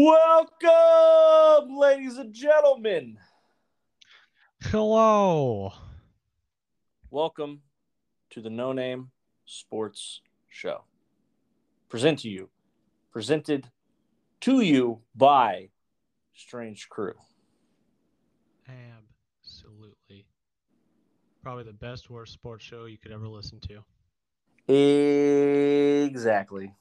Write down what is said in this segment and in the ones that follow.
Welcome, ladies and gentlemen. Hello. Welcome to the No Name Sports Show. Present to you, presented to you by Strange Crew. Absolutely. Probably the best worst sports show you could ever listen to. Exactly.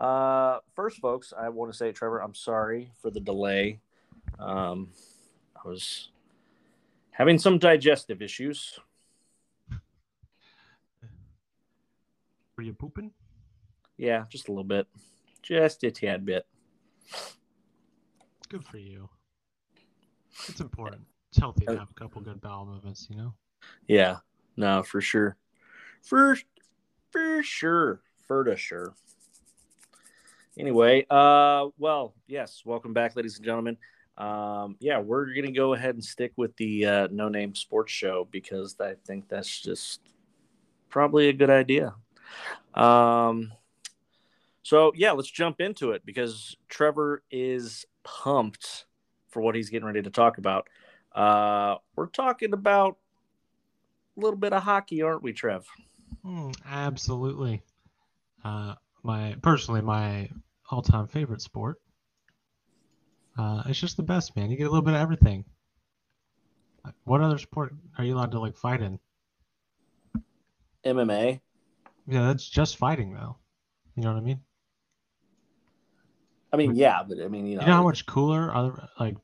Uh, first, folks, I want to say, Trevor, I'm sorry for the delay. Um, I was having some digestive issues. Were you pooping? Yeah, just a little bit, just a tad bit. Good for you. It's important. It's healthy to have a couple good bowel movements, you know? Yeah, no, for sure, for for sure, for to sure. Anyway, uh, well, yes, welcome back, ladies and gentlemen. Um, yeah, we're gonna go ahead and stick with the uh, no name sports show because I think that's just probably a good idea. Um, so yeah, let's jump into it because Trevor is pumped for what he's getting ready to talk about. Uh, we're talking about a little bit of hockey, aren't we, Trev? Mm, absolutely. Uh, my personally, my all-time favorite sport. Uh, it's just the best, man. You get a little bit of everything. What other sport are you allowed to like fight in? MMA. Yeah, that's just fighting, though. You know what I mean? I mean, yeah, but I mean, you know, You know how much cooler other like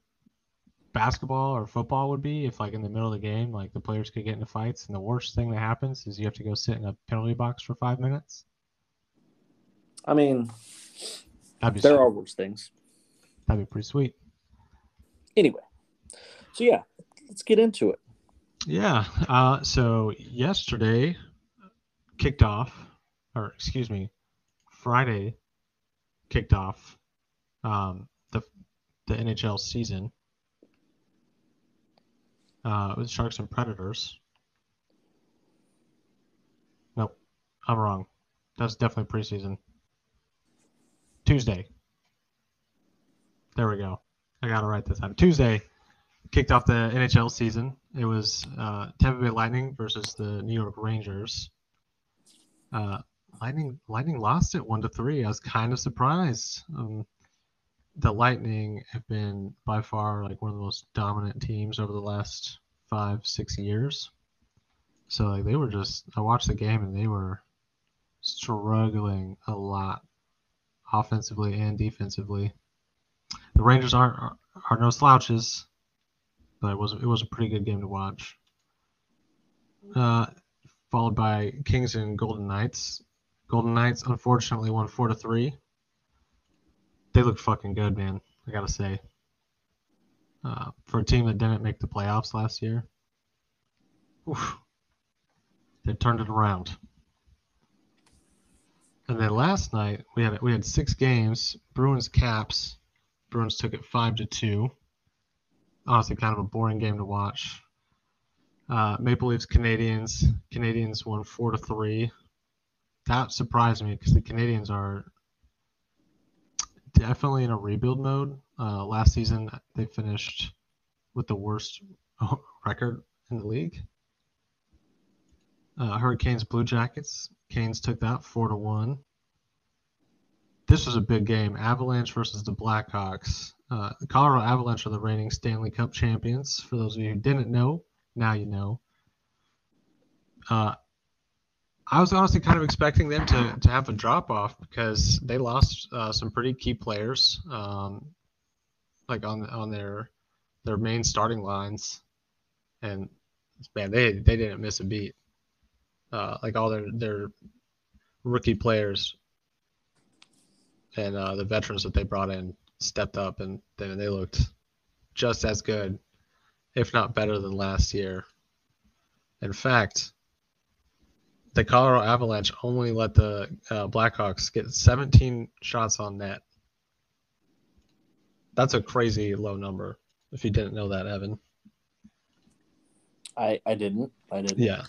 basketball or football would be if like in the middle of the game, like the players could get into fights, and the worst thing that happens is you have to go sit in a penalty box for five minutes. I mean, That'd be there sweet. are worse things. that'd be pretty sweet. Anyway, so yeah, let's get into it. Yeah. Uh, so yesterday kicked off, or excuse me, Friday kicked off um, the the NHL season uh, with Sharks and Predators. Nope, I'm wrong. That's definitely preseason. Tuesday. There we go. I got it right this time. Tuesday kicked off the NHL season. It was uh, Tampa Bay Lightning versus the New York Rangers. Uh, Lightning Lightning lost it one to three. I was kind of surprised. Um, the Lightning have been by far like one of the most dominant teams over the last five six years. So like they were just I watched the game and they were struggling a lot offensively and defensively. The Rangers aren't are, are no slouches but it was it was a pretty good game to watch. Uh, followed by Kings and Golden Knights. Golden Knights unfortunately won four to three. They looked fucking good, man. I gotta say. Uh, for a team that didn't make the playoffs last year, oof, they turned it around. And then last night we had we had six games. Bruins Caps. Bruins took it five to two honestly kind of a boring game to watch. Uh, Maple Leafs Canadiens. Canadiens won four to three. That surprised me because the Canadiens are definitely in a rebuild mode. Uh, last season they finished with the worst record in the league. Uh, Hurricanes Blue Jackets. Canes took that four to one. This was a big game. Avalanche versus the Blackhawks. Uh, the Colorado Avalanche are the reigning Stanley Cup champions. For those of you who didn't know, now you know. Uh, I was honestly kind of expecting them to, to have a drop off because they lost uh, some pretty key players, um, like on on their their main starting lines, and man, they they didn't miss a beat. Uh, like all their their rookie players and uh, the veterans that they brought in stepped up and then they looked just as good, if not better than last year. In fact, the Colorado Avalanche only let the uh, Blackhawks get 17 shots on net. That's a crazy low number. If you didn't know that, Evan. I I didn't. I didn't. Yeah,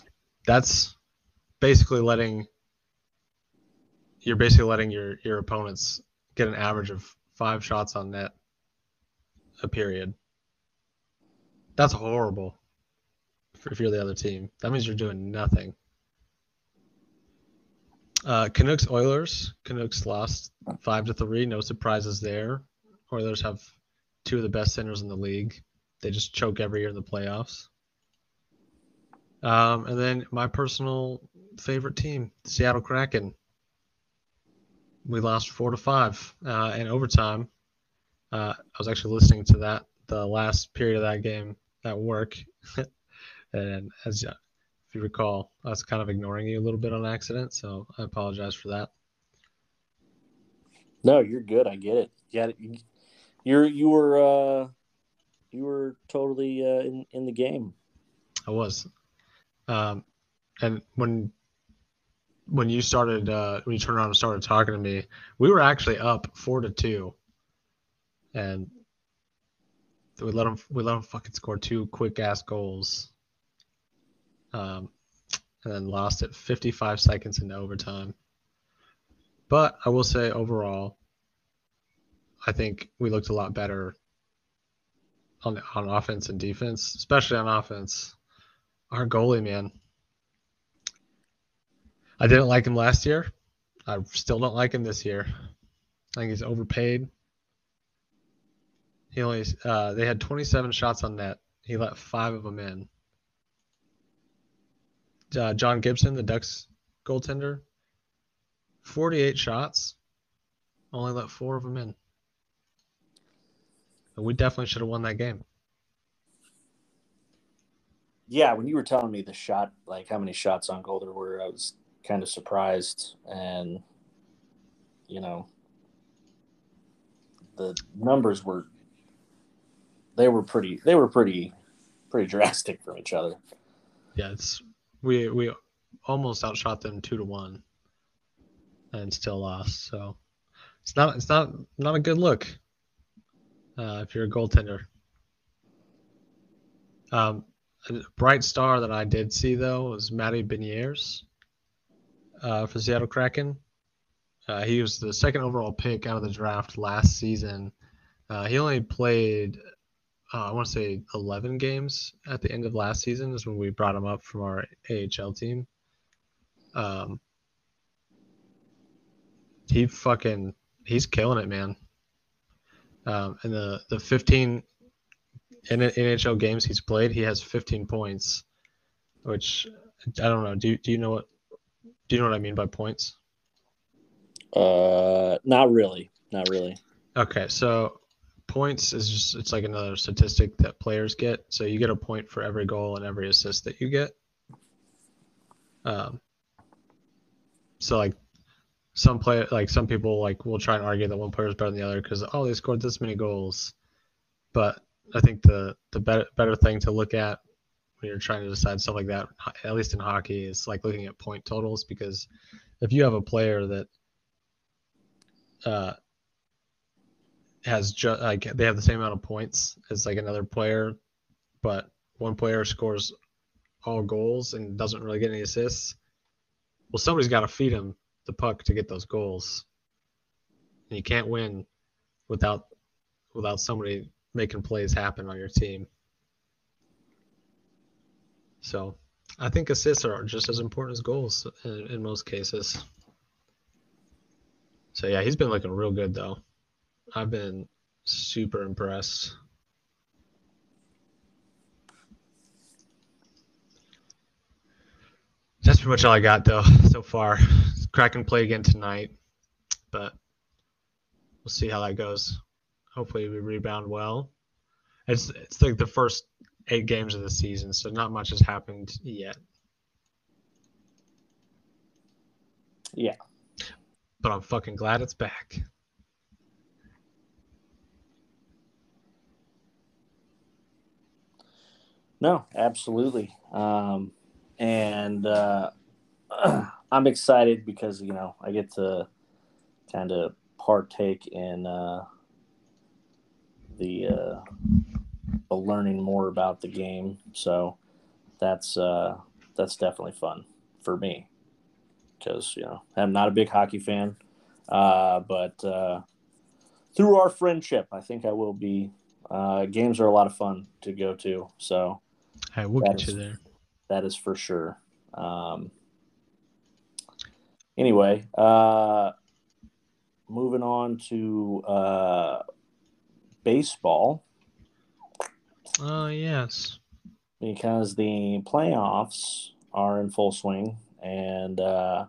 that's basically letting you're basically letting your your opponents get an average of five shots on net a period. That's horrible if you're the other team. That means you're doing nothing. Uh, Canucks Oilers. Canucks lost five to three. No surprises there. Oilers have two of the best centers in the league. They just choke every year in the playoffs. Um, and then my personal favorite team, Seattle Kraken. We lost four to five uh, in overtime. Uh, I was actually listening to that the last period of that game at work, and as if you recall, I was kind of ignoring you a little bit on accident, so I apologize for that. No, you're good. I get it. Yeah, you're you were uh, you were totally uh, in in the game. I was, um, and when when you started uh, when you turned around and started talking to me, we were actually up four to two, and we let them we let them fucking score two quick ass goals um, and then lost it 55 seconds into overtime. But I will say overall, I think we looked a lot better on on offense and defense, especially on offense. Our goalie, man. I didn't like him last year. I still don't like him this year. I think he's overpaid. He only uh, they had 27 shots on net. He let five of them in uh, John Gibson, the Ducks goaltender, 48 shots, only let four of them in. And we definitely should have won that game. Yeah, when you were telling me the shot, like how many shots on goal there were, I was kind of surprised. And, you know, the numbers were, they were pretty, they were pretty, pretty drastic from each other. Yeah, it's we we almost outshot them two to one, and still lost. So it's not it's not not a good look uh, if you're a goaltender. Um, a bright star that I did see though was Matty Beniers uh, for Seattle Kraken. Uh, he was the second overall pick out of the draft last season. Uh, he only played uh, I want to say 11 games at the end of last season is when we brought him up from our AHL team. Um, he fucking he's killing it, man. Um, and the the 15 NHL games he's played, he has 15 points, which I don't know. Do do you know what do you know what I mean by points? Uh, not really, not really. Okay, so points is just it's like another statistic that players get. So you get a point for every goal and every assist that you get. Um, so like some play like some people like will try and argue that one player is better than the other because oh they scored this many goals, but I think the the better better thing to look at when you're trying to decide stuff like that, at least in hockey, is like looking at point totals because if you have a player that uh, has just like they have the same amount of points as like another player, but one player scores all goals and doesn't really get any assists. Well, somebody's got to feed him the puck to get those goals. And you can't win without without somebody making plays happen on your team. So, I think assists are just as important as goals in, in most cases. So yeah, he's been looking real good though. I've been super impressed. That's pretty much all I got though so far. Kraken play again tonight, but we'll see how that goes. Hopefully we rebound well. It's it's like the first eight games of the season, so not much has happened yet. Yeah. But I'm fucking glad it's back. No, absolutely. Um, and uh, I'm excited because you know I get to kind of partake in uh, the uh, the learning more about the game. So that's uh, that's definitely fun for me because you know I'm not a big hockey fan, uh, but uh, through our friendship, I think I will be. Uh, games are a lot of fun to go to, so hey, we'll get is, you there. That is for sure. Um, anyway, uh, moving on to uh, baseball. Oh yes, because the playoffs are in full swing, and uh,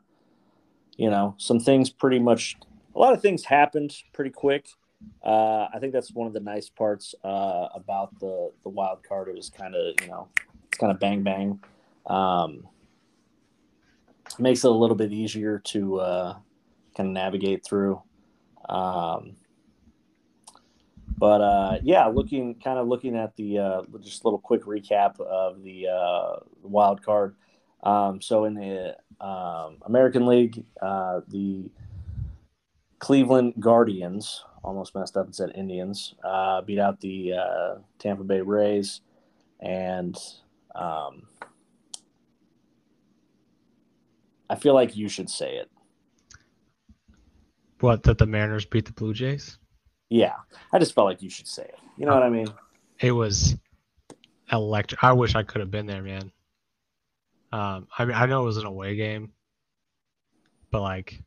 you know some things pretty much a lot of things happened pretty quick. Uh, I think that's one of the nice parts uh, about the the wild card. It was kind of you know it's kind of bang bang. Um, makes it a little bit easier to uh, kind of navigate through. Um, but uh, yeah, looking kind of looking at the uh, just a little quick recap of the uh, wild card. Um, so in the um, American League, uh, the Cleveland Guardians almost messed up and said Indians uh, beat out the uh, Tampa Bay Rays, and um, I feel like you should say it. What that the Mariners beat the Blue Jays? Yeah, I just felt like you should say it. You know what I mean? It was electric. I wish I could have been there, man. Um, I mean, I know it was an away game, but like,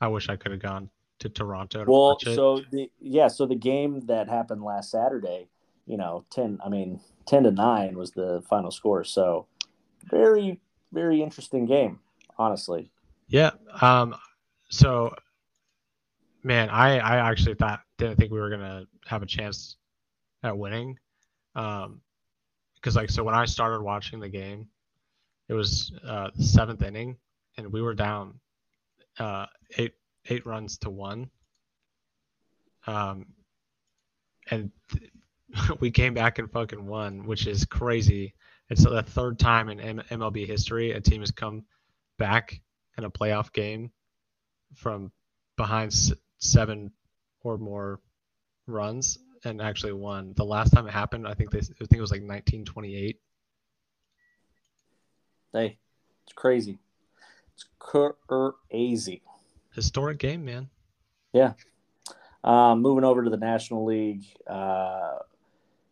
I wish I could have gone to Toronto. To well, so the yeah, so the game that happened last Saturday, you know, ten. I mean, ten to nine was the final score. So, very very interesting game, honestly. Yeah. Um. So, man, I I actually thought didn't think we were gonna have a chance at winning. Um, because like so when I started watching the game, it was uh, the seventh inning, and we were down uh, eight eight runs to one. Um, and th- we came back and fucking won, which is crazy. It's the third time in M- MLB history a team has come back in a playoff game from behind s- seven or more runs and actually won. The last time it happened, I think they, I think it was like 1928. Hey, it's crazy. It's crazy. Historic game, man. Yeah. Um, moving over to the National League, uh,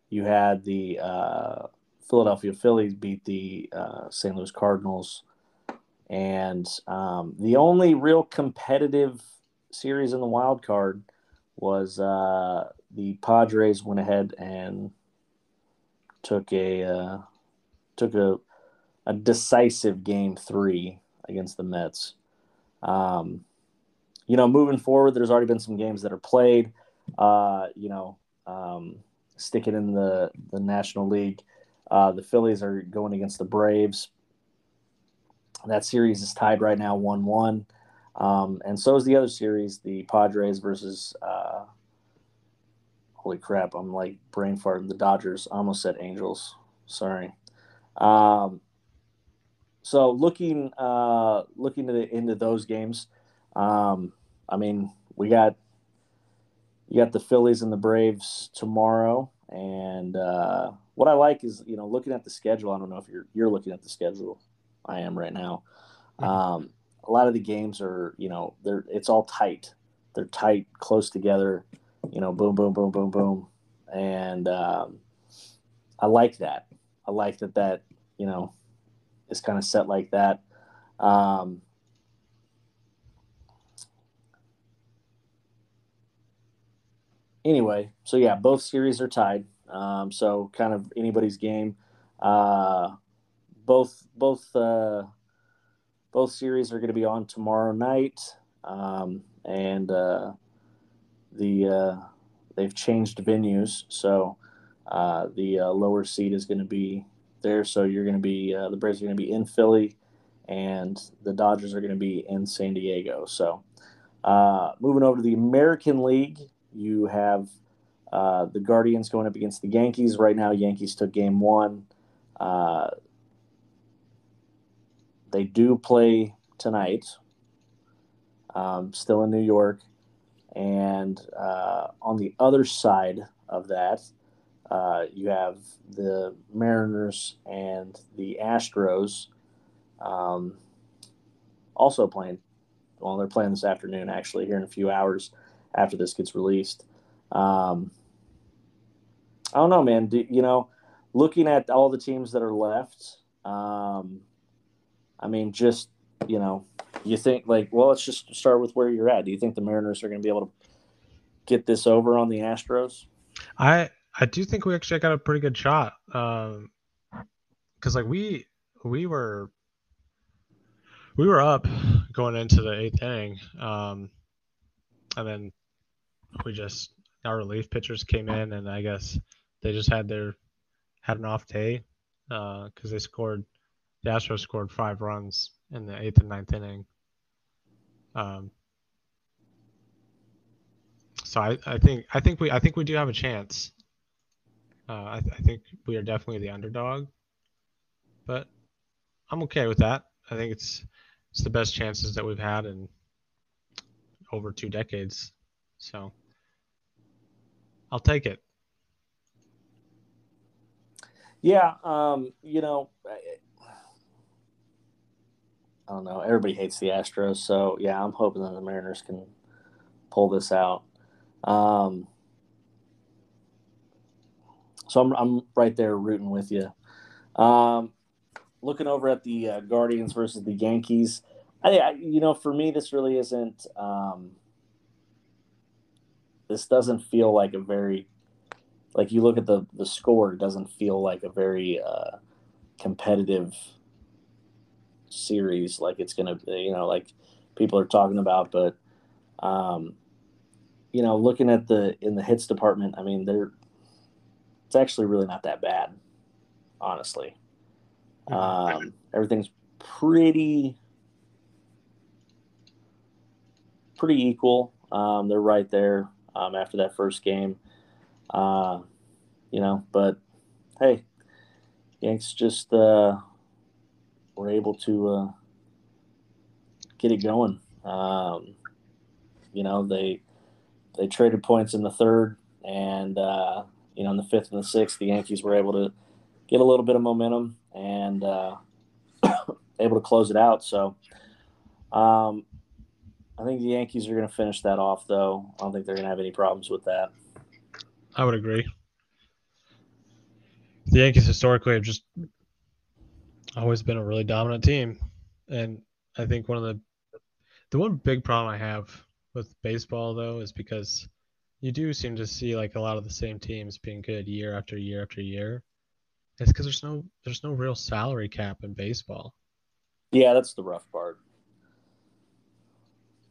you had the uh, Philadelphia Phillies beat the uh, St. Louis Cardinals. And um, the only real competitive series in the wild card was uh, the Padres went ahead and took a uh, took a a decisive game three against the Mets. Um, you know, moving forward, there's already been some games that are played. Uh, you know, um, sticking in the the National League, uh, the Phillies are going against the Braves. That series is tied right now, one one, um, and so is the other series, the Padres versus. Uh, holy crap! I'm like brain farting. The Dodgers. I almost said Angels. Sorry. Um, so looking uh, looking the, into those games, um, I mean, we got you got the Phillies and the Braves tomorrow, and uh, what I like is you know looking at the schedule. I don't know if you're you're looking at the schedule. I am right now. Mm-hmm. Um, a lot of the games are you know they're it's all tight. They're tight, close together. You know, boom, boom, boom, boom, boom, and um, I like that. I like that. That you know is kind of set like that. Um, anyway, so yeah, both series are tied. Um, so kind of anybody's game. Uh, both both uh, both series are going to be on tomorrow night, um, and uh, the uh, they've changed venues. So uh, the uh, lower seat is going to be there. So you're going to be uh, the Braves are going to be in Philly, and the Dodgers are going to be in San Diego. So uh, moving over to the American League, you have the Guardians going up against the Yankees. Right now, Yankees took Game One. They do play tonight. Um, still in New York, and uh, on the other side of that, uh, you have the Mariners and the Astros um, also playing. Well, they're playing this afternoon, actually, here in a few hours after this gets released. Um, I don't know, man. Do, you know, looking at all the teams that are left, um, I mean, just you know, you think like, well, let's just start with where you're at. Do you think the Mariners are going to be able to get this over on the Astros? I I do think we actually got a pretty good shot. Um, because like we we were we were up going into the eighth inning, um, and then we just our relief pitchers came in, and I guess they just had their had an off day because uh, they scored the Astros scored five runs in the eighth and ninth inning. Um, so I, I think I think we I think we do have a chance. Uh, I, I think we are definitely the underdog, but I'm okay with that. I think it's it's the best chances that we've had in over two decades. So I'll take it. Yeah, um, you know, I, don't know. Everybody hates the Astros, so yeah, I'm hoping that the Mariners can pull this out. Um, so I'm I'm right there rooting with you. Um, looking over at the uh, Guardians versus the Yankees, I, I, you know for me this really isn't. Um, this doesn't feel like a very like you look at the the score, it doesn't feel like a very uh, competitive series like it's gonna you know like people are talking about but um you know looking at the in the hits department i mean they're it's actually really not that bad honestly. Um everything's pretty pretty equal. Um they're right there um after that first game. Uh you know but hey yanks just uh were able to uh, get it going. Um, you know, they they traded points in the third, and uh, you know, in the fifth and the sixth, the Yankees were able to get a little bit of momentum and uh, able to close it out. So, um, I think the Yankees are going to finish that off, though. I don't think they're going to have any problems with that. I would agree. The Yankees historically have just always been a really dominant team, and I think one of the the one big problem I have with baseball though is because you do seem to see like a lot of the same teams being good year after year after year. It's because there's no there's no real salary cap in baseball. Yeah, that's the rough part.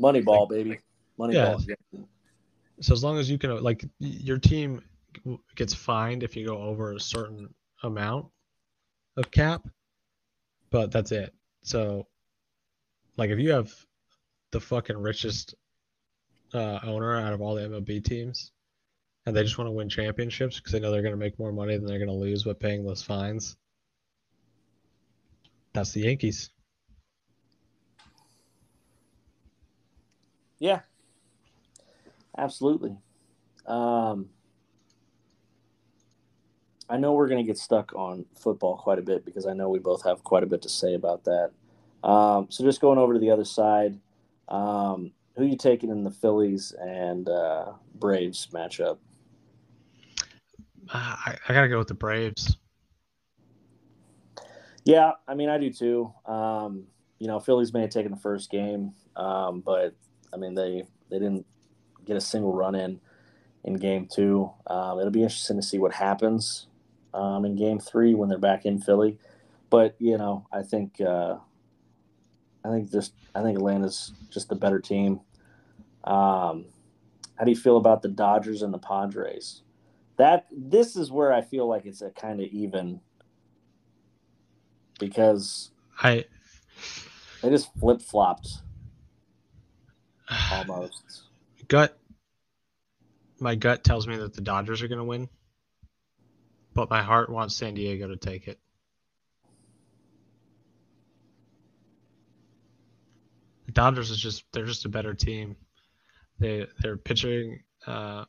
Moneyball, like, baby. Moneyball. Yeah. So as long as you can like your team gets fined if you go over a certain amount of cap, but that's it. So, like, if you have the fucking richest uh, owner out of all the MLB teams, and they just want to win championships because they know they're going to make more money than they're going to lose by paying those fines, that's the Yankees. Yeah, absolutely. Um, I know we're going to get stuck on football quite a bit because I know we both have quite a bit to say about that. Um, so just going over to the other side, um, who you taking in the Phillies and uh, Braves matchup? Uh, I, I got to go with the Braves. Yeah, I mean, I do too. Um, you know, Phillies may have taken the first game, um, but I mean, they they didn't get a single run in in game two. Um, it'll be interesting to see what happens um, in Game Three when they're back in Philly. But you know, I think uh, I think just I think Atlanta's just the better team. Um, how do you feel about the Dodgers and the Padres? That this is where I feel like it's a kind of even because I they just flip flopped almost. Gut, my gut tells me that the Dodgers are going to win but my heart wants San Diego to take it. The Dodgers is just they're just a better team. They their pitching uh,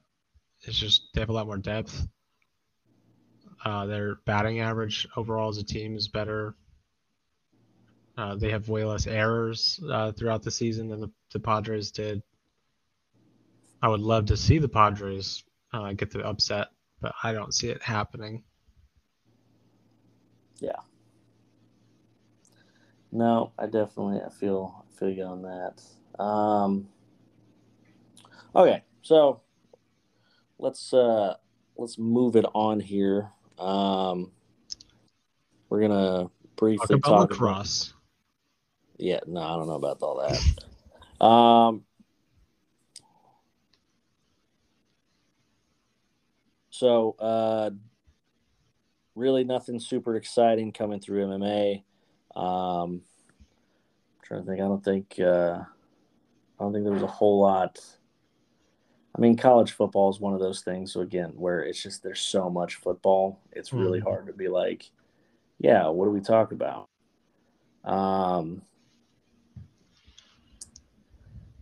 is just they have a lot more depth. Uh, their batting average overall as a team is better. Uh, they have way less errors uh, throughout the season than the, the Padres did. I would love to see the Padres uh, get the upset, but I don't see it happening. Yeah. No, I definitely I feel I feel you on that. Um, okay, so let's uh let's move it on here. Um, we're gonna briefly talk about talk lacrosse. About, yeah, no, I don't know about all that. um, so uh, really nothing super exciting coming through MMA. Um, I'm trying to think. I don't think. Uh, I don't think there was a whole lot. I mean, college football is one of those things. So again, where it's just there's so much football, it's really mm-hmm. hard to be like, yeah, what do we talk about? Um,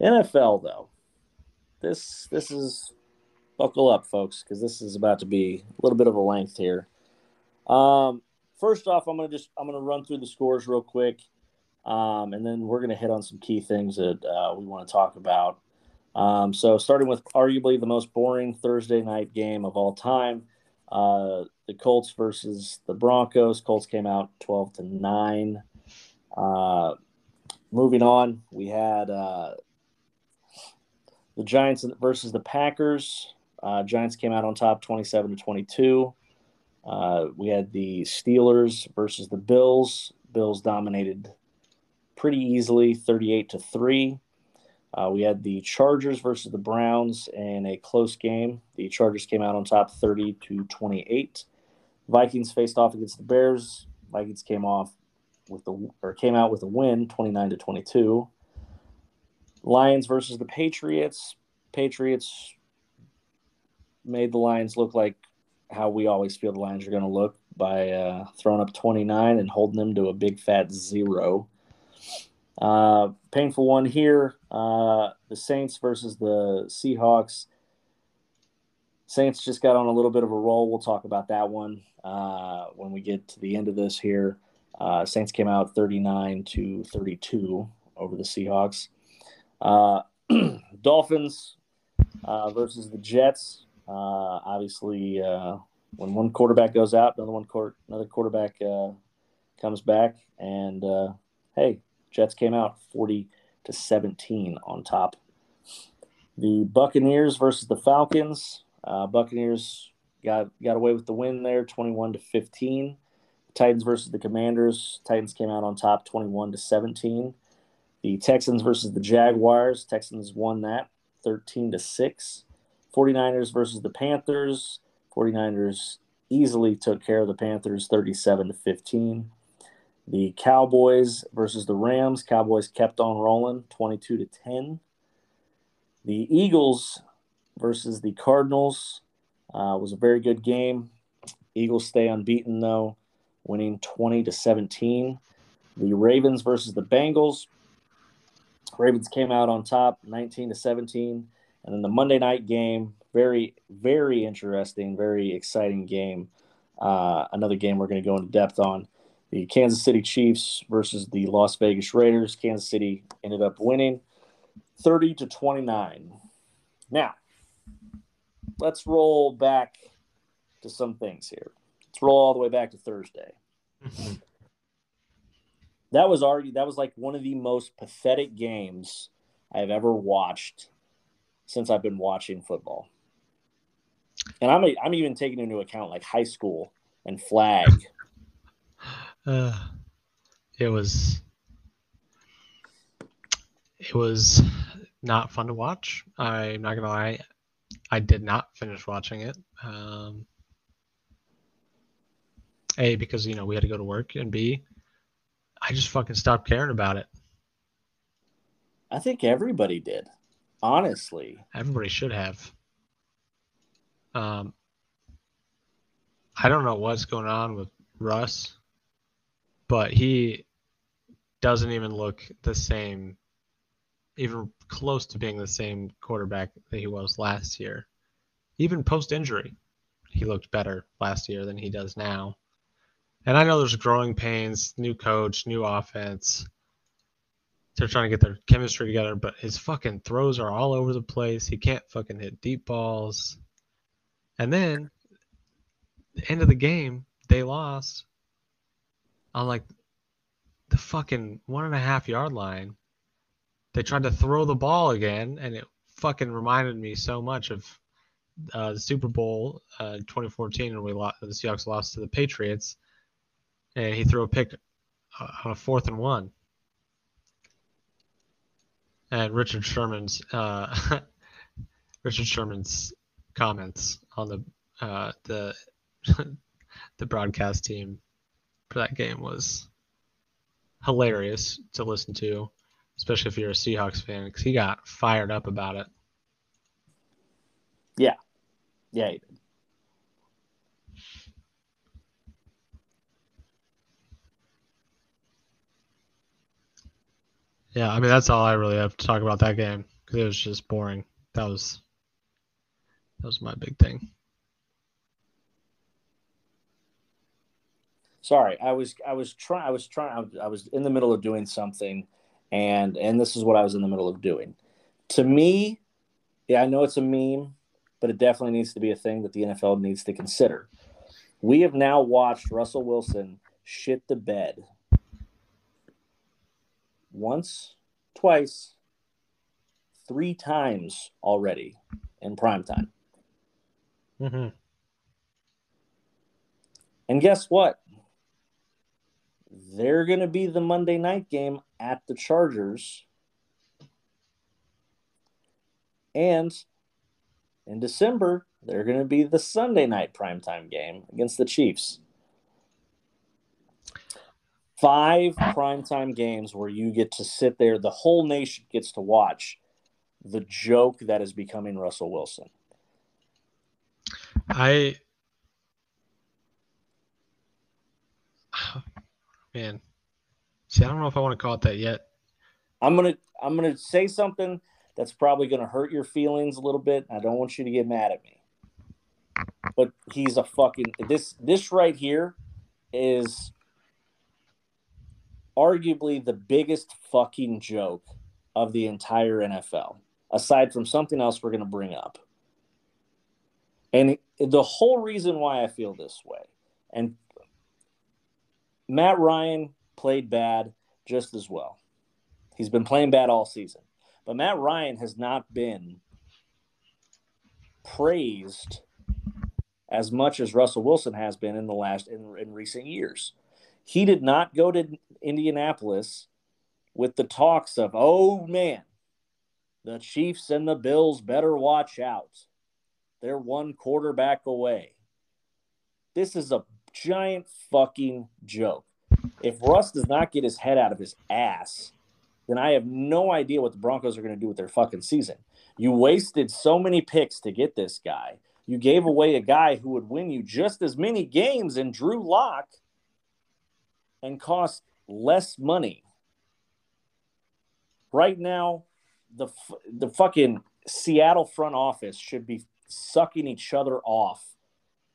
NFL though, this this is buckle up, folks, because this is about to be a little bit of a length here. Um, first off, I'm gonna just I'm gonna run through the scores real quick, um, and then we're gonna hit on some key things that uh, we want to talk about. Um, so starting with arguably the most boring Thursday night game of all time, uh, the Colts versus the Broncos. Colts came out 12 to nine. Uh, moving on, we had uh, the Giants versus the Packers. Uh, Giants came out on top 27 to 22. Uh, we had the Steelers versus the Bills. Bills dominated pretty easily, 38 to 3. Uh, we had the Chargers versus the Browns in a close game. The Chargers came out on top 30 to 28. Vikings faced off against the Bears. Vikings came off with the or came out with a win 29 to 22. Lions versus the Patriots. Patriots made the Lions look like how we always feel the Lions are going to look by uh, throwing up 29 and holding them to a big fat zero. Uh, painful one here. Uh, the Saints versus the Seahawks. Saints just got on a little bit of a roll. We'll talk about that one uh, when we get to the end of this here. Uh, Saints came out 39 to 32 over the Seahawks. Uh, Dolphins versus the Jets. Uh, obviously, uh, when one quarterback goes out, another one court, another quarterback uh, comes back, and hey, Jets came out 40 to 17 on top. The Buccaneers versus the Falcons. Uh, Buccaneers got got away with the win there, 21 to 15. Titans versus the Commanders. Titans came out on top, 21 to 17. The Texans versus the Jaguars. Texans won that, 13 to 6. 49ers versus the Panthers. 49ers easily took care of the Panthers, 37 to 15. The Cowboys versus the Rams. Cowboys kept on rolling, 22 to 10. The Eagles versus the Cardinals uh, was a very good game. Eagles stay unbeaten though, winning 20 to 17. The Ravens versus the Bengals. Ravens came out on top, 19 to 17. And then the Monday night game, very, very interesting, very exciting game. Uh, another game we're going to go into depth on the Kansas City Chiefs versus the Las Vegas Raiders. Kansas City ended up winning 30 to 29. Now, let's roll back to some things here. Let's roll all the way back to Thursday. that was already that was like one of the most pathetic games I've ever watched since I've been watching football. And I'm I'm even taking into account like high school and flag uh, it was it was not fun to watch. I'm not gonna lie, I did not finish watching it. Um, a because you know we had to go to work, and B, I just fucking stopped caring about it. I think everybody did, honestly. Everybody should have. Um, I don't know what's going on with Russ but he doesn't even look the same, even close to being the same quarterback that he was last year. Even post injury, he looked better last year than he does now. And I know there's growing pains, new coach, new offense. They're trying to get their chemistry together, but his fucking throws are all over the place. He can't fucking hit deep balls. And then the end of the game, they lost on like the fucking one and a half yard line. They tried to throw the ball again, and it fucking reminded me so much of uh, the Super Bowl uh, 2014 when we lost, the Seahawks lost to the Patriots, and he threw a pick uh, on a fourth and one. And Richard Sherman's uh, Richard Sherman's comments on the uh, the the broadcast team for that game was hilarious to listen to, especially if you're a Seahawks fan, because he got fired up about it. Yeah, yeah, Yeah, I mean that's all I really have to talk about that game because it was just boring. That was that was my big thing. Sorry, I was I was trying I was trying I was in the middle of doing something, and and this is what I was in the middle of doing. To me, yeah, I know it's a meme, but it definitely needs to be a thing that the NFL needs to consider. We have now watched Russell Wilson shit the bed once, twice, three times already in prime time. Mm-hmm. And guess what? They're going to be the Monday night game at the Chargers. And in December, they're going to be the Sunday night primetime game against the Chiefs. Five primetime games where you get to sit there, the whole nation gets to watch the joke that is becoming Russell Wilson. I man, see, I don't know if I want to call it that yet. I'm gonna I'm gonna say something that's probably gonna hurt your feelings a little bit. I don't want you to get mad at me. But he's a fucking this this right here is arguably the biggest fucking joke of the entire NFL, aside from something else we're gonna bring up. And the whole reason why I feel this way, and Matt Ryan played bad just as well. He's been playing bad all season. But Matt Ryan has not been praised as much as Russell Wilson has been in the last in, in recent years. He did not go to Indianapolis with the talks of, "Oh man, the Chiefs and the Bills better watch out. They're one quarterback away." This is a giant fucking joke. If Russ does not get his head out of his ass, then I have no idea what the Broncos are going to do with their fucking season. You wasted so many picks to get this guy. You gave away a guy who would win you just as many games in Drew Lock and cost less money. Right now, the the fucking Seattle front office should be sucking each other off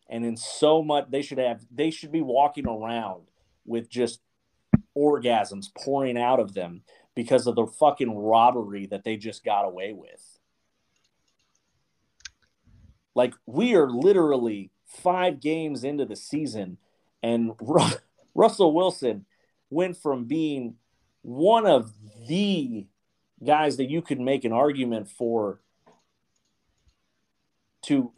and in so much they should have they should be walking around with just orgasms pouring out of them because of the fucking robbery that they just got away with. Like we are literally 5 games into the season and Russell Wilson went from being one of the guys that you could make an argument for to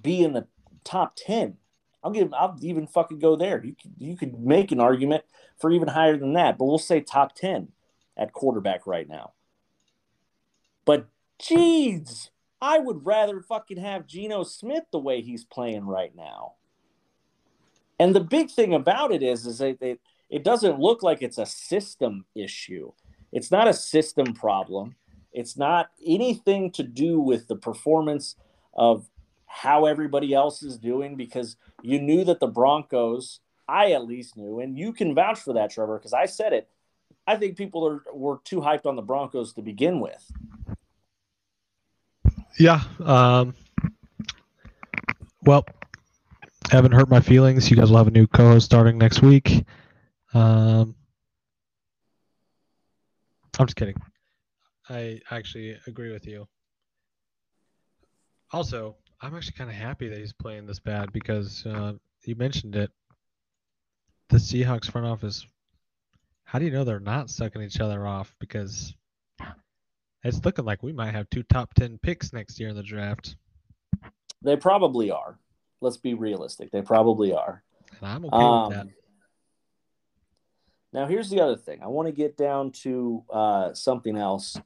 be in the top 10. I'll give I'll even fucking go there. You could, you could make an argument for even higher than that, but we'll say top 10 at quarterback right now. But jeez, I would rather fucking have Geno Smith the way he's playing right now. And the big thing about it is, is that it, it doesn't look like it's a system issue. It's not a system problem. It's not anything to do with the performance of how everybody else is doing because you knew that the Broncos, I at least knew, and you can vouch for that, Trevor, because I said it. I think people are were too hyped on the Broncos to begin with. Yeah. Um, well, haven't hurt my feelings. You guys will have a new co-host starting next week. Um, I'm just kidding. I actually agree with you. Also, I'm actually kind of happy that he's playing this bad because uh, you mentioned it. The Seahawks front office. How do you know they're not sucking each other off? Because it's looking like we might have two top ten picks next year in the draft. They probably are. Let's be realistic. They probably are. I'm okay um, with that. Now, here's the other thing. I want to get down to uh, something else.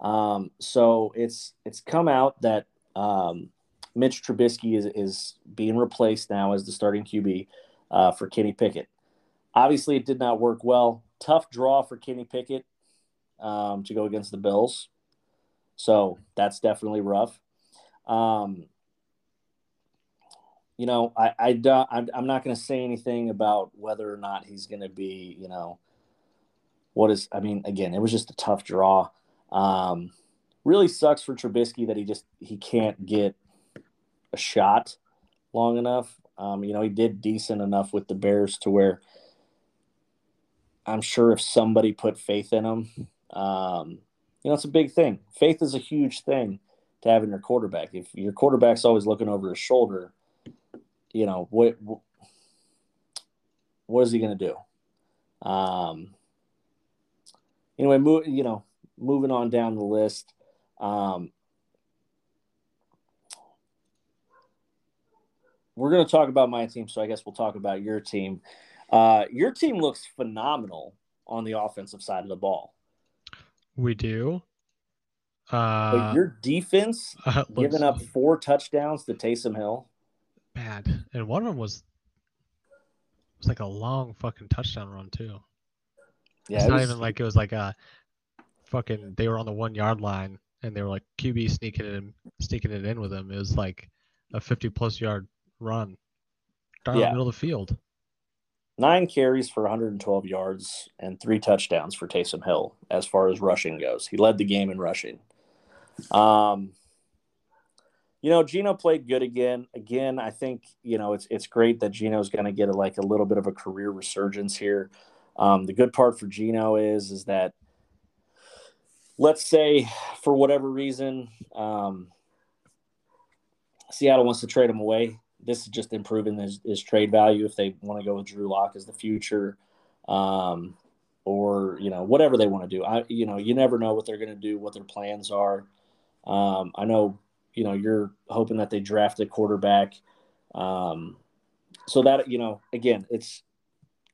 Um, so it's it's come out that um, Mitch Trubisky is is being replaced now as the starting QB uh, for Kenny Pickett. Obviously, it did not work well. Tough draw for Kenny Pickett um, to go against the Bills. So that's definitely rough. Um, you know, I, I don't, I'm, I'm not going to say anything about whether or not he's going to be, you know, what is, I mean, again, it was just a tough draw. Um, really sucks for Trubisky that he just, he can't get a shot long enough. Um, you know, he did decent enough with the Bears to where I'm sure if somebody put faith in him, um, you know, it's a big thing. Faith is a huge thing to have in your quarterback. If your quarterback's always looking over his shoulder, you know what what is he going to do? Um, anyway, move, you know, moving on down the list. Um, we're going to talk about my team, so I guess we'll talk about your team. Uh, your team looks phenomenal on the offensive side of the ball. We do. Uh, but your defense uh, giving up four touchdowns to Taysom Hill bad, and one of them was it was like a long fucking touchdown run too. Yeah, it's it not was... even like it was like a fucking. They were on the one yard line and they were like QB sneaking it in, sneaking it in with them. It was like a fifty plus yard run down yeah. the middle of the field. Nine carries for 112 yards and three touchdowns for Taysom Hill as far as rushing goes. He led the game in rushing. Um, you know, Geno played good again. Again, I think you know it's it's great that Geno's going to get a, like a little bit of a career resurgence here. Um, the good part for Geno is is that let's say for whatever reason um, Seattle wants to trade him away. This is just improving his, his trade value if they want to go with Drew Lock as the future, um, or you know whatever they want to do. I you know you never know what they're going to do, what their plans are. Um, I know you know you're hoping that they draft a quarterback. Um, so that you know, again, it's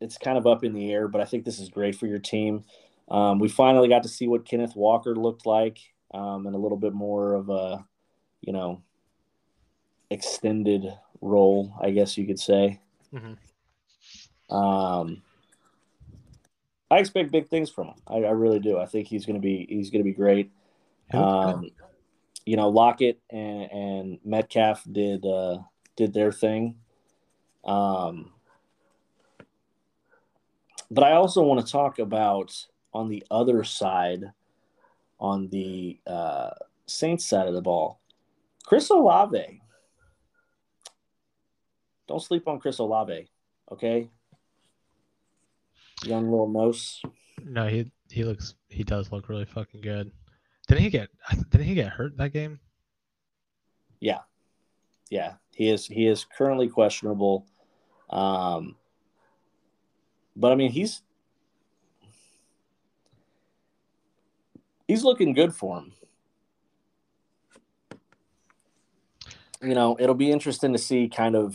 it's kind of up in the air, but I think this is great for your team. Um, we finally got to see what Kenneth Walker looked like, um, and a little bit more of a, you know, extended role, I guess you could say. Mm-hmm. Um, I expect big things from him. I, I really do. I think he's going to be he's going to be great. Um, you know, Lockett and, and Metcalf did uh, did their thing. Um, but I also want to talk about on the other side, on the uh, Saints side of the ball, Chris Olave. Don't sleep on Chris Olave, okay? Young little nose. No, he he looks he does look really fucking good. Didn't he get? Didn't he get hurt that game? Yeah, yeah. He is. He is currently questionable. Um, but I mean, he's he's looking good for him. You know, it'll be interesting to see kind of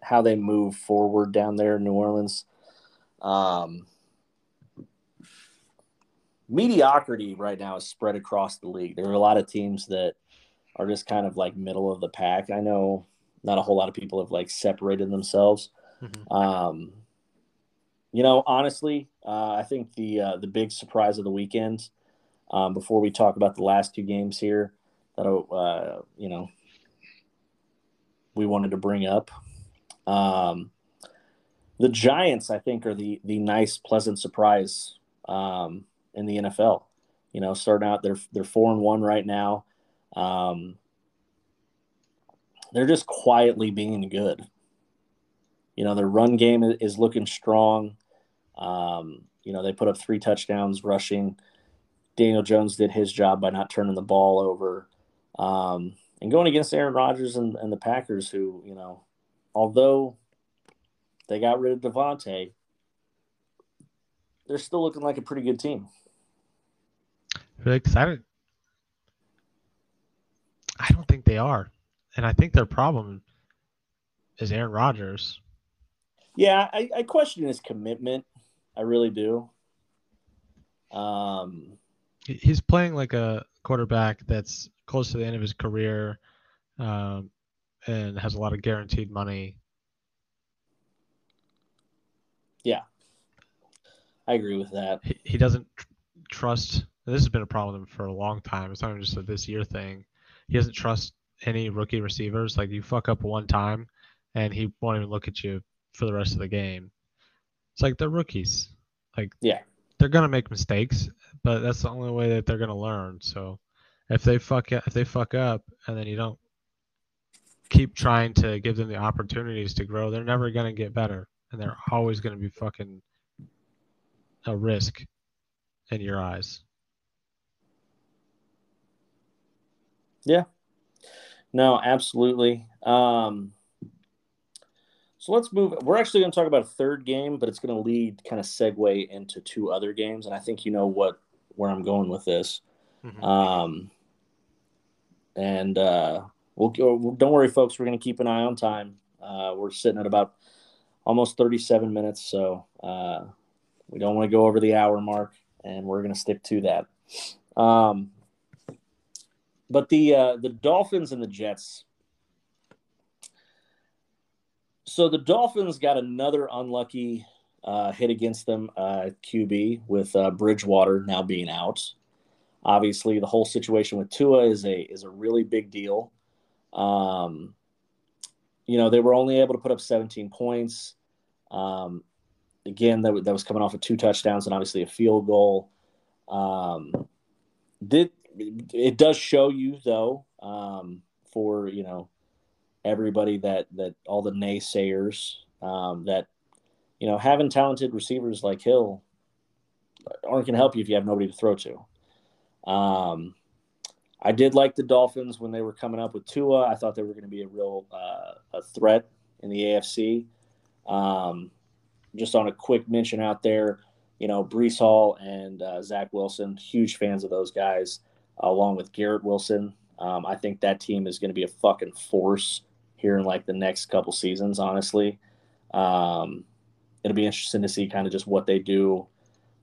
how they move forward down there in New Orleans. Um, mediocrity right now is spread across the league. There are a lot of teams that are just kind of like middle of the pack. I know not a whole lot of people have like separated themselves. Mm-hmm. Um, you know, honestly, uh, I think the uh, the big surprise of the weekend. Um, before we talk about the last two games here, that uh, you know we wanted to bring up. Um, the Giants, I think, are the the nice, pleasant surprise um, in the NFL. You know, starting out they're they're four and one right now. Um, they're just quietly being good. You know, their run game is looking strong. Um, you know, they put up three touchdowns rushing. Daniel Jones did his job by not turning the ball over. Um, and going against Aaron Rodgers and, and the Packers, who, you know, although they got rid of Davante, they're still looking like a pretty good team. Really excited. I don't think they are. And I think their problem is Aaron Rodgers. Yeah, I, I question his commitment. I really do. Um, he's playing like a quarterback that's close to the end of his career, um, and has a lot of guaranteed money. Yeah, I agree with that. He, he doesn't tr- trust. This has been a problem for a long time. It's not even just a this year thing. He doesn't trust any rookie receivers. Like you fuck up one time, and he won't even look at you for the rest of the game. It's like they're rookies. Like yeah, they're gonna make mistakes, but that's the only way that they're gonna learn. So if they fuck if they fuck up and then you don't keep trying to give them the opportunities to grow, they're never gonna get better, and they're always gonna be fucking a risk in your eyes. Yeah. No, absolutely. Um, so let's move. We're actually going to talk about a third game, but it's going to lead kind of segue into two other games, and I think you know what where I'm going with this. Mm-hmm. Um, and uh, we'll don't worry, folks. We're going to keep an eye on time. Uh, we're sitting at about almost 37 minutes, so uh, we don't want to go over the hour mark, and we're going to stick to that. Um, but the uh, the Dolphins and the Jets. So the Dolphins got another unlucky uh, hit against them uh, QB with uh, Bridgewater now being out. Obviously, the whole situation with Tua is a is a really big deal. Um, you know, they were only able to put up 17 points. Um, again, that, that was coming off of two touchdowns and obviously a field goal. Um, did it does show you though um, for you know everybody that that all the naysayers um, that you know having talented receivers like Hill aren't going to help you if you have nobody to throw to. Um, I did like the Dolphins when they were coming up with Tua. I thought they were going to be a real uh, a threat in the AFC. Um, just on a quick mention out there, you know, Breece Hall and uh, Zach Wilson, huge fans of those guys along with Garrett Wilson. Um, I think that team is going to be a fucking force here in like the next couple seasons. Honestly, um, it'll be interesting to see kind of just what they do.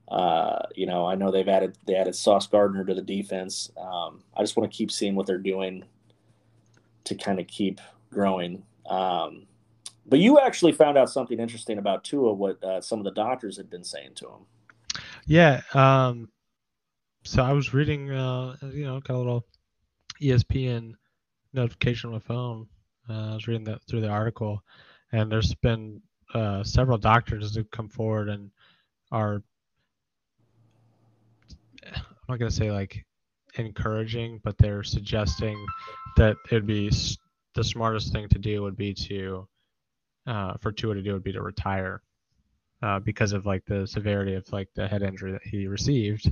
Uh, you know, I know they've added they added Sauce Gardner to the defense. Um, I just want to keep seeing what they're doing to kind of keep growing. Um, but you actually found out something interesting about Tua, what uh, some of the doctors had been saying to him. Yeah, um, so I was reading, uh, you know, got a little ESPN notification on my phone. Uh, I was reading that through the article, and there's been uh, several doctors who come forward and are, I'm not gonna say like encouraging, but they're suggesting that it'd be the smartest thing to do would be to, uh, for Tua to do would be to retire, uh, because of like the severity of like the head injury that he received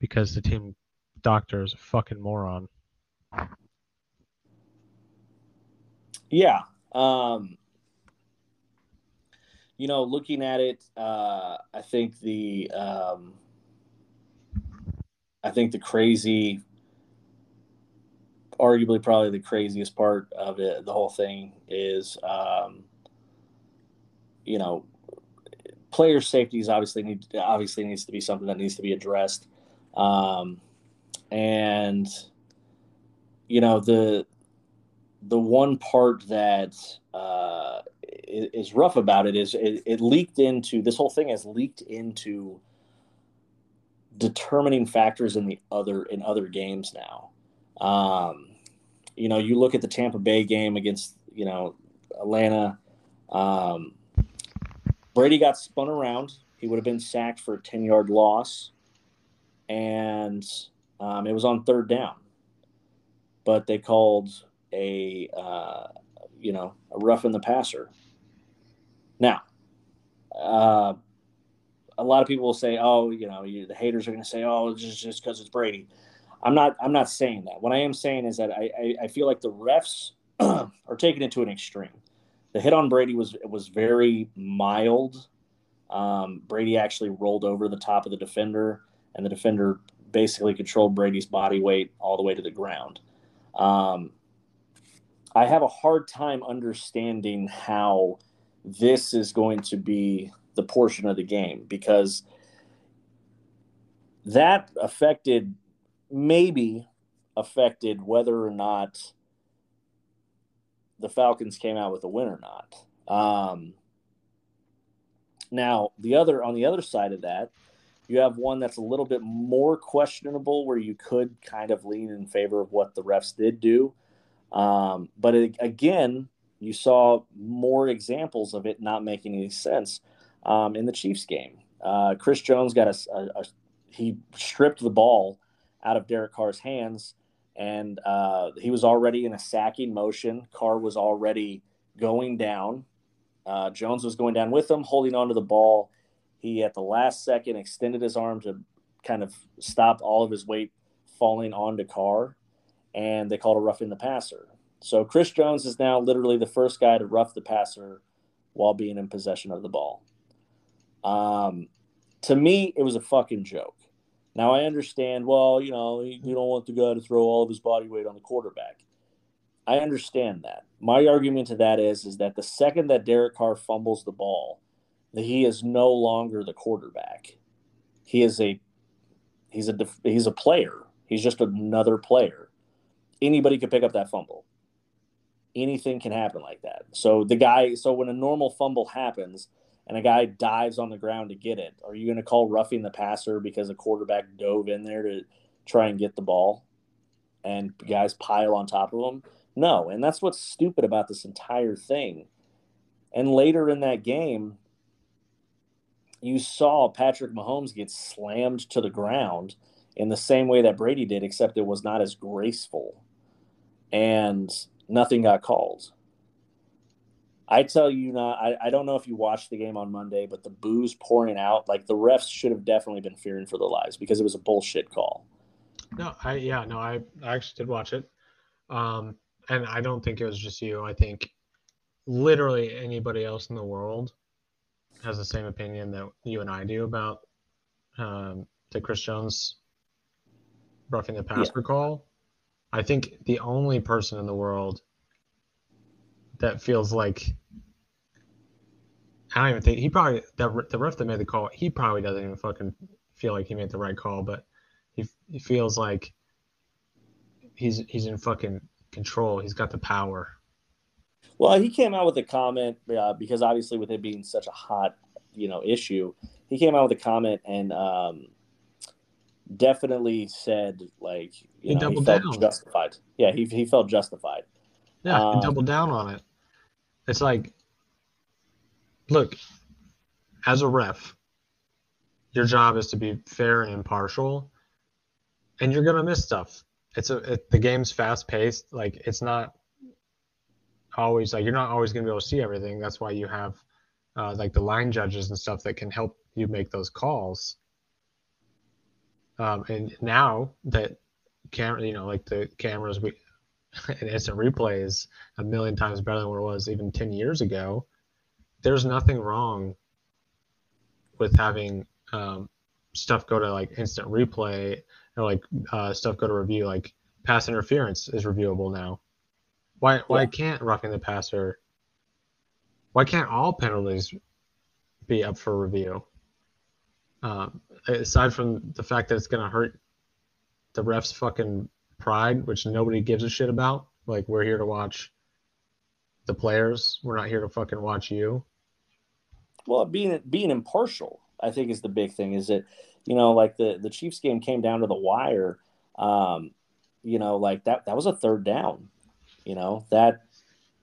because the team doctor is a fucking moron. Yeah. Um, you know, looking at it, uh, I think the um, I think the crazy, arguably probably the craziest part of it, the whole thing is, um, you know, player safety is obviously need obviously needs to be something that needs to be addressed. Um, and you know the the one part that uh, is rough about it is it, it, leaked into this whole thing has leaked into determining factors in the other in other games now. Um, you know, you look at the Tampa Bay game against you know Atlanta. Um, Brady got spun around. He would have been sacked for a ten yard loss and um, it was on third down. But they called a uh, you know a rough in the passer. Now, uh, a lot of people will say, "Oh, you know, you, the haters are going to say, oh, it's just because it's Brady." I'm not I'm not saying that. What I am saying is that I I, I feel like the refs are taking it to an extreme. The hit on Brady was was very mild. Um, Brady actually rolled over the top of the defender, and the defender basically controlled Brady's body weight all the way to the ground. Um, I have a hard time understanding how this is going to be the portion of the game because that affected maybe affected whether or not the Falcons came out with a win or not. Um, now, the other on the other side of that, you have one that's a little bit more questionable, where you could kind of lean in favor of what the refs did do. Um, but it, again, you saw more examples of it not making any sense um, in the Chiefs game. Uh, Chris Jones got a, a, a, he stripped the ball out of Derek Carr's hands, and uh, he was already in a sacking motion. Carr was already going down. Uh, Jones was going down with him, holding onto the ball. He, at the last second, extended his arm to kind of stop all of his weight falling onto Carr, and they called a roughing the passer. So Chris Jones is now literally the first guy to rough the passer while being in possession of the ball. Um, to me, it was a fucking joke. Now I understand. Well, you know, you don't want the guy to throw all of his body weight on the quarterback. I understand that. My argument to that is, is that the second that Derek Carr fumbles the ball, he is no longer the quarterback. He is a he's a he's a player. He's just another player. Anybody could pick up that fumble. Anything can happen like that. So the guy, so when a normal fumble happens, and a guy dives on the ground to get it, are you going to call roughing the passer because a quarterback dove in there to try and get the ball and guys pile on top of him? No. And that's what's stupid about this entire thing. And later in that game, you saw Patrick Mahomes get slammed to the ground in the same way that Brady did, except it was not as graceful. And nothing got called. I tell you not. I, I don't know if you watched the game on Monday, but the boos pouring out, like the refs should have definitely been fearing for their lives because it was a bullshit call. No, I yeah, no, I, I actually did watch it. Um, and I don't think it was just you. I think literally anybody else in the world has the same opinion that you and I do about um, the Chris Jones roughing the passer yeah. call. I think the only person in the world that feels like I don't even think he probably the the ref that made the call. He probably doesn't even fucking feel like he made the right call, but he he feels like he's he's in fucking control. He's got the power. Well, he came out with a comment uh, because obviously with it being such a hot you know issue, he came out with a comment and um, definitely said like you he know he felt down. justified. Yeah, he he felt justified. Yeah, um, double down on it. It's like, look, as a ref, your job is to be fair and impartial, and you're gonna miss stuff. It's a it, the game's fast paced. Like it's not always like you're not always gonna be able to see everything. That's why you have uh, like the line judges and stuff that can help you make those calls. Um, and now that camera, you know, like the cameras we and instant replay is a million times better than what it was even 10 years ago there's nothing wrong with having um, stuff go to like instant replay or like uh, stuff go to review like pass interference is reviewable now why why can't roughing the passer why can't all penalties be up for review um, aside from the fact that it's going to hurt the refs fucking pride, which nobody gives a shit about. Like we're here to watch the players. We're not here to fucking watch you. Well, being being impartial, I think is the big thing. Is that you know, like the the Chiefs game came down to the wire. Um, you know, like that that was a third down. You know that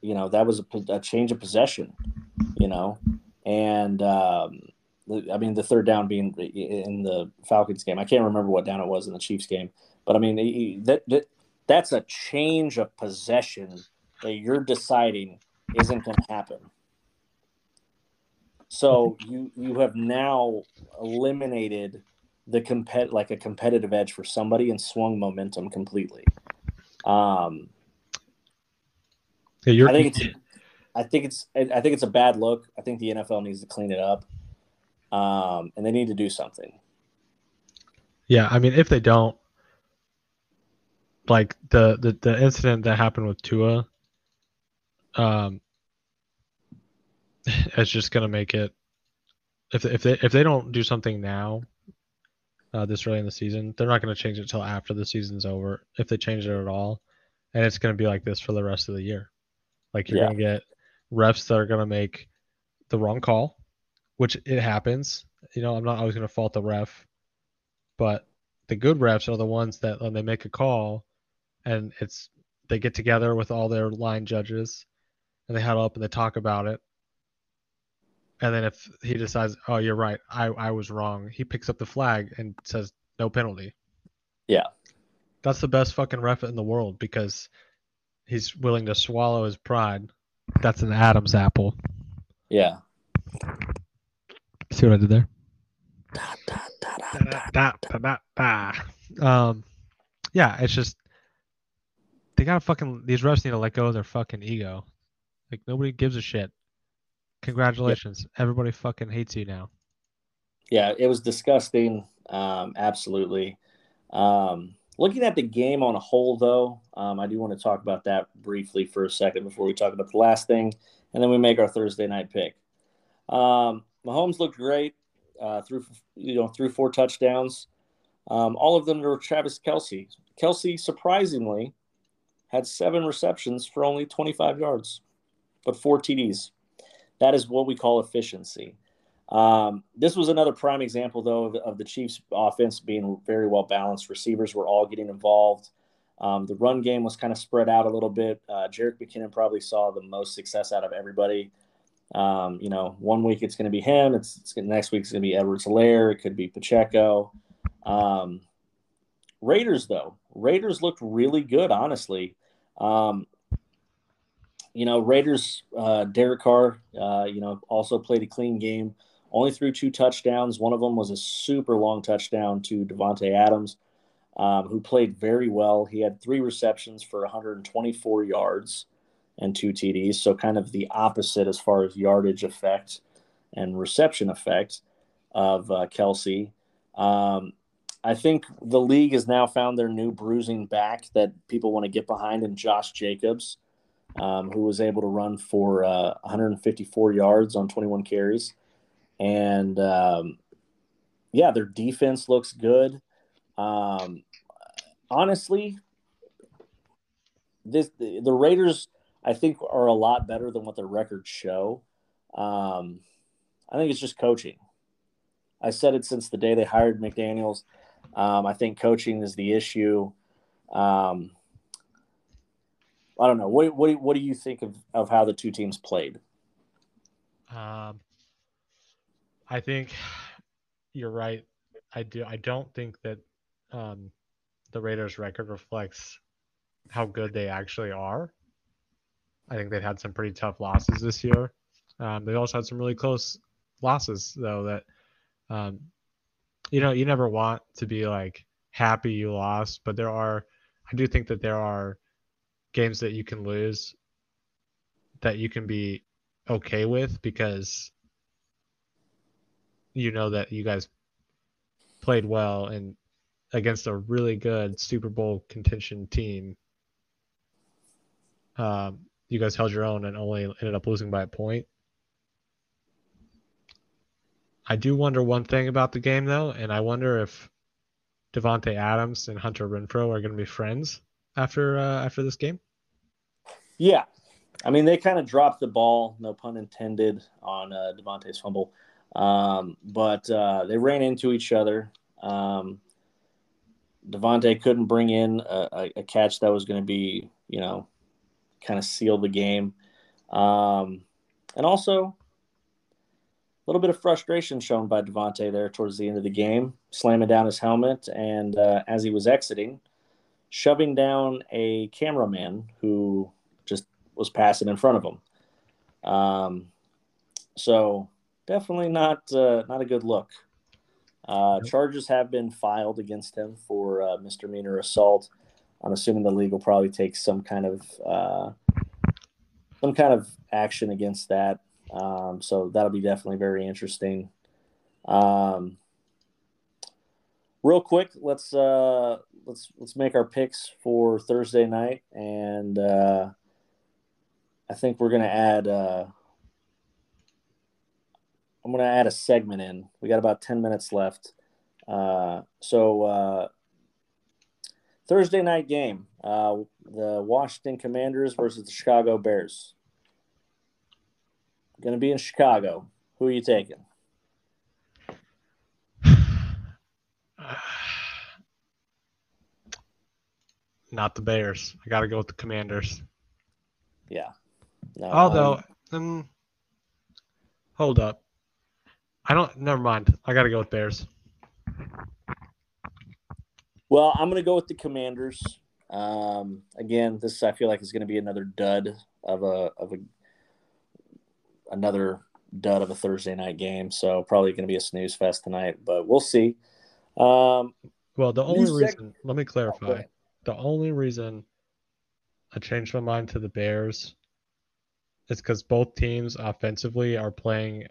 you know that was a, a change of possession. You know, and um, I mean the third down being in the Falcons game. I can't remember what down it was in the Chiefs game, but I mean, that, that that's a change of possession that you're deciding isn't going to happen. So you you have now eliminated the compet like a competitive edge for somebody and swung momentum completely. Um, yeah, I think it's I think it's I think it's a bad look. I think the NFL needs to clean it up, um, and they need to do something. Yeah, I mean, if they don't, like the the, the incident that happened with Tua, um, it's just gonna make it. If if they if they don't do something now, uh, this early in the season, they're not gonna change it until after the season's over. If they change it at all, and it's gonna be like this for the rest of the year. Like you're yeah. gonna get refs that are gonna make the wrong call, which it happens. You know, I'm not always gonna fault the ref, but the good refs are the ones that when they make a call, and it's they get together with all their line judges, and they huddle up and they talk about it. And then if he decides, oh, you're right, I, I was wrong, he picks up the flag and says no penalty. Yeah. That's the best fucking ref in the world because he's willing to swallow his pride. That's an Adam's apple. Yeah. See what I did there? Um, yeah, it's just they gotta fucking these refs need to let go of their fucking ego. Like nobody gives a shit. Congratulations, yeah. everybody fucking hates you now. Yeah, it was disgusting. Um, absolutely. Um, looking at the game on a whole, though, um, I do want to talk about that briefly for a second before we talk about the last thing, and then we make our Thursday night pick. Um, Mahomes looked great uh, through you know through four touchdowns. Um, all of them were Travis Kelce. Kelce surprisingly had seven receptions for only 25 yards, but four TDs. That is what we call efficiency. Um, this was another prime example, though, of, of, the Chiefs' offense being very well balanced. Receivers were all getting involved. Um, the run game was kind of spread out a little bit. Uh, Jerick McKinnon probably saw the most success out of everybody. Um, you know, one week it's going to be him. It's, it's next week it's going to be Edwards-Helaire. It could be Pacheco. Um, Raiders though, Raiders looked really good, honestly. Um, you know, Raiders, uh, Derek Carr, uh, you know, also played a clean game. Only threw two touchdowns. One of them was a super long touchdown to Davante Adams, um, who played very well. He had three receptions for 124 yards and two TDs. So kind of the opposite as far as yardage effect and reception effect of uh, Kelce. Um, I think the league has now found their new bruising back that people want to get behind in Josh Jacobs, um, who was able to run for uh, 154 yards on 21 carries. And um, yeah, their defense looks good. Um, honestly, this the, the Raiders I think are a lot better than what their records show. Um, I think it's just coaching. I said it since the day they hired McDaniels. Um, I think coaching is the issue. Um, I don't know. What, what, what do you think of, of how the two teams played? Um, I think you're right. I do. I don't think that um, the Raiders' record reflects how good they actually are. I think they've had some pretty tough losses this year. Um, they also had some really close losses, though, that, um, you know, you never want to be like happy you lost, but there are, I do think that there are games that you can lose that you can be okay with because you know that you guys played well and against a really good Super Bowl contention team. Um, you guys held your own and only ended up losing by a point. I do wonder one thing about the game though, and I wonder if Davante Adams and Hunter Renfrow are going to be friends after uh, after this game. Yeah, I mean they kind of dropped the ball, no pun intended, on uh, Davante's fumble, um, but uh, they ran into each other. Um, Davante couldn't bring in a, a catch that was going to be, you know, kind of seal the game. Um, and also, a little bit of frustration shown by Davante there towards the end of the game, slamming down his helmet, and uh, as he was exiting, shoving down a cameraman who just was passing in front of him. Um, so definitely not uh, not a good look Uh, charges have been filed against him for uh, misdemeanor assault. I'm assuming the league will probably take some kind of uh, some kind of action against that. Um, so that'll be definitely very interesting. Um, real quick, let's uh, let's let's make our picks for Thursday night, and uh, I think we're gonna add. Uh, I'm gonna add a segment in. We got about ten minutes left, uh, so uh, Thursday night game, uh, the Washington Commanders versus the Chicago Bears. Going to be in Chicago. Who are you taking? Not the Bears. I got to go with the Commanders. Yeah. No, Although, um, um, hold up. I don't. Never mind. I got to go with Bears. Well, I'm going to go with the Commanders. Um, again, this I feel like is going to be another dud of a of a another dud of a Thursday night game. So probably going to be a snooze fest tonight, but we'll see. Um, well, the only reason, let me clarify, oh, the only reason I changed my mind to the Bears is because both teams offensively are playing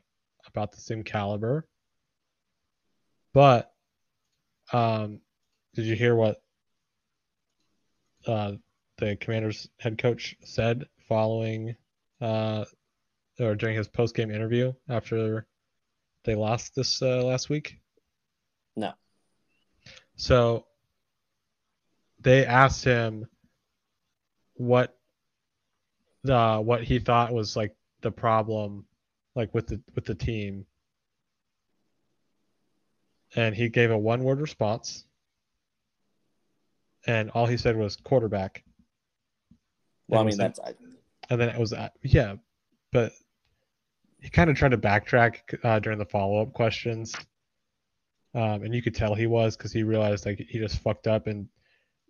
about the same caliber. But um, did you hear what uh, the Commanders head coach said following uh, or during his post game interview after they lost this uh, last week? No. So they asked him what the what he thought was like the problem like with the with the team. And he gave a one word response. And all he said was quarterback. Well i mean that's I... and then it was uh, yeah but he kind of tried to backtrack uh, during the follow-up questions. Um, and you could tell he was because he realized like he just fucked up. And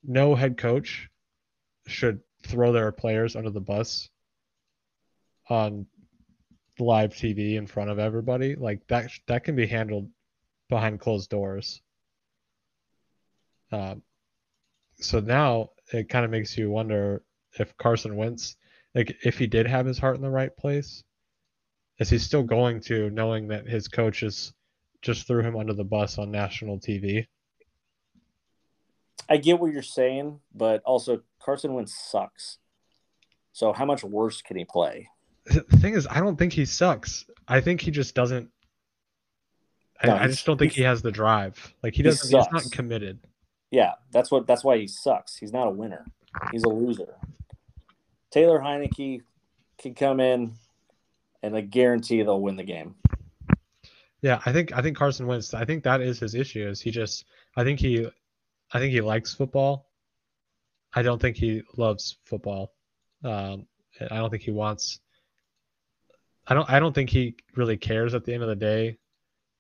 no head coach should throw their players under the bus on live TV in front of everybody. Like that that can be handled behind closed doors. Um, so now it kind of makes you wonder if Carson Wentz, like if he did have his heart in the right place, is he still going to, knowing that his coaches just threw him under the bus on national TV? I get what you're saying, but also Carson Wentz sucks. So how much worse can he play? The thing is, I don't think he sucks. I think he just doesn't. No, I, I, just don't think he has the drive. Like he doesn't. He he's not committed. Yeah, that's what. That's why he sucks. He's not a winner. He's a loser. Taylor Heinicke can come in, and I guarantee they'll win the game. Yeah, I think I think Carson Wentz. I think that is his issue. Is he just? I think he I think he likes football. I don't think he loves football. Um, I don't think he wants. I don't. I don't think he really cares at the end of the day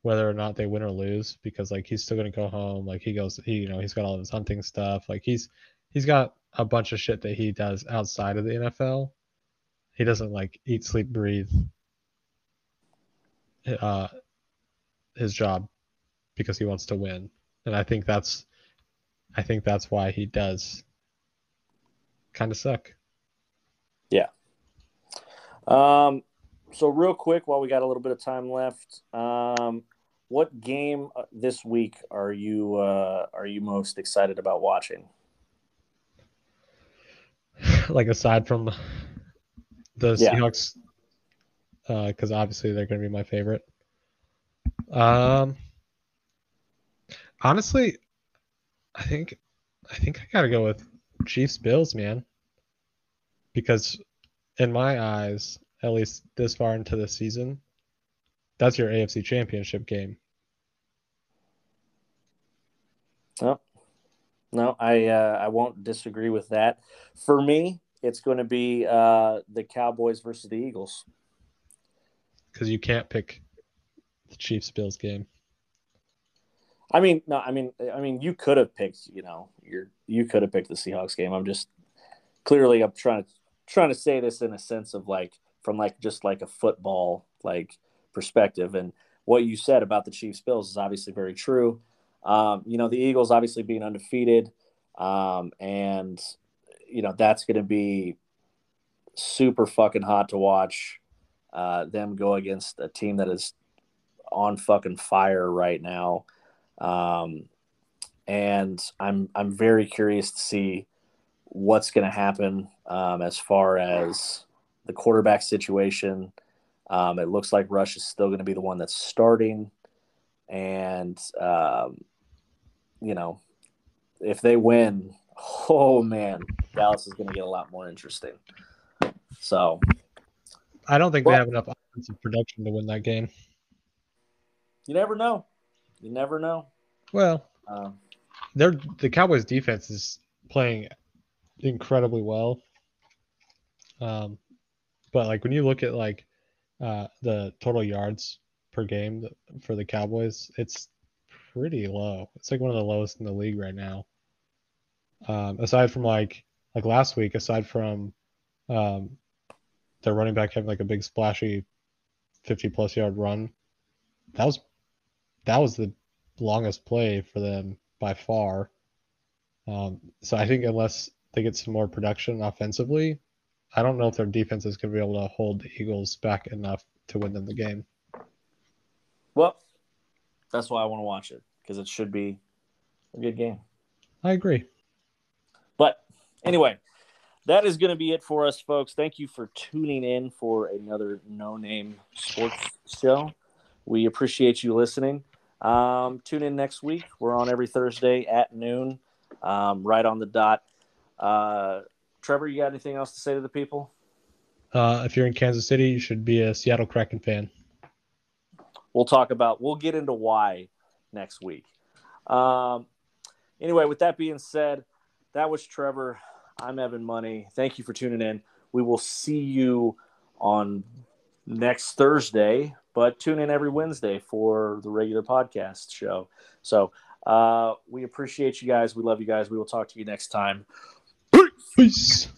whether or not they win or lose because like he's still gonna go home. Like he goes. He you know he's got all his hunting stuff. Like he's he's got a bunch of shit that he does outside of the NFL. He doesn't like eat, sleep, breathe. Uh, his job because he wants to win, and I think that's I think that's why he does kind of suck. Yeah. Um, so real quick, while we got a little bit of time left, um, what game uh, this week are you uh, are you most excited about watching? Like aside from the yeah. Seahawks, because uh, obviously they're going to be my favorite. Um, honestly, I think I think I gotta go with Chiefs Bills, man. Because in my eyes, at least this far into the season, that's your AFC championship game. No, no, I uh, I won't disagree with that. For me, it's going to be uh, the Cowboys versus the Eagles. Because you can't pick the Chiefs Bills game. I mean, no, I mean, I mean, you could have picked, you know, you you could have picked the Seahawks game. I'm just clearly I'm trying to trying to say this in a sense of like from like just like a football like perspective, and what you said about the Chiefs Bills is obviously very true. Um, you know, the Eagles obviously being undefeated, um, and you know that's going to be super fucking hot to watch uh, them go against a team that is on fucking fire right now. Um, and I'm I'm very curious to see what's going to happen um, as far as the quarterback situation. Um, it looks like Rush is still going to be the one that's starting, and um, you know, if they win, oh man, Dallas is going to get a lot more interesting. So, I don't think well, they have enough offensive production to win that game. You never know. You never know. Well, um, they're the Cowboys defense is playing incredibly well. Um, but like when you look at like uh, the total yards per game for the Cowboys, it's pretty low. It's like one of the lowest in the league right now. Um, aside from like like last week, aside from um, their running back having like a big splashy 50 plus yard run, that was that was the longest play for them by far. Um, so I think unless they get some more production offensively, I don't know if their defense is going to be able to hold the Eagles back enough to win them the game. Well, that's why I want to watch it because it should be a good game. I agree. But anyway, that is going to be it for us, folks. Thank you for tuning in for another No Name Sports Show. We appreciate you listening. Um, tune in next week. We're on every Thursday at noon, um, right on the dot. Uh, Trevor, you got anything else to say to the people? Uh, if you're in Kansas City, you should be a Seattle Kraken fan. We'll talk about. We'll get into why next week. Um, anyway, with that being said, that was Trevor. I'm Evan Money. Thank you for tuning in. We will see you on next Thursday but tune in every Wednesday for the regular podcast show. So uh, we appreciate you guys. We love you guys. We will talk to you next time. Peace.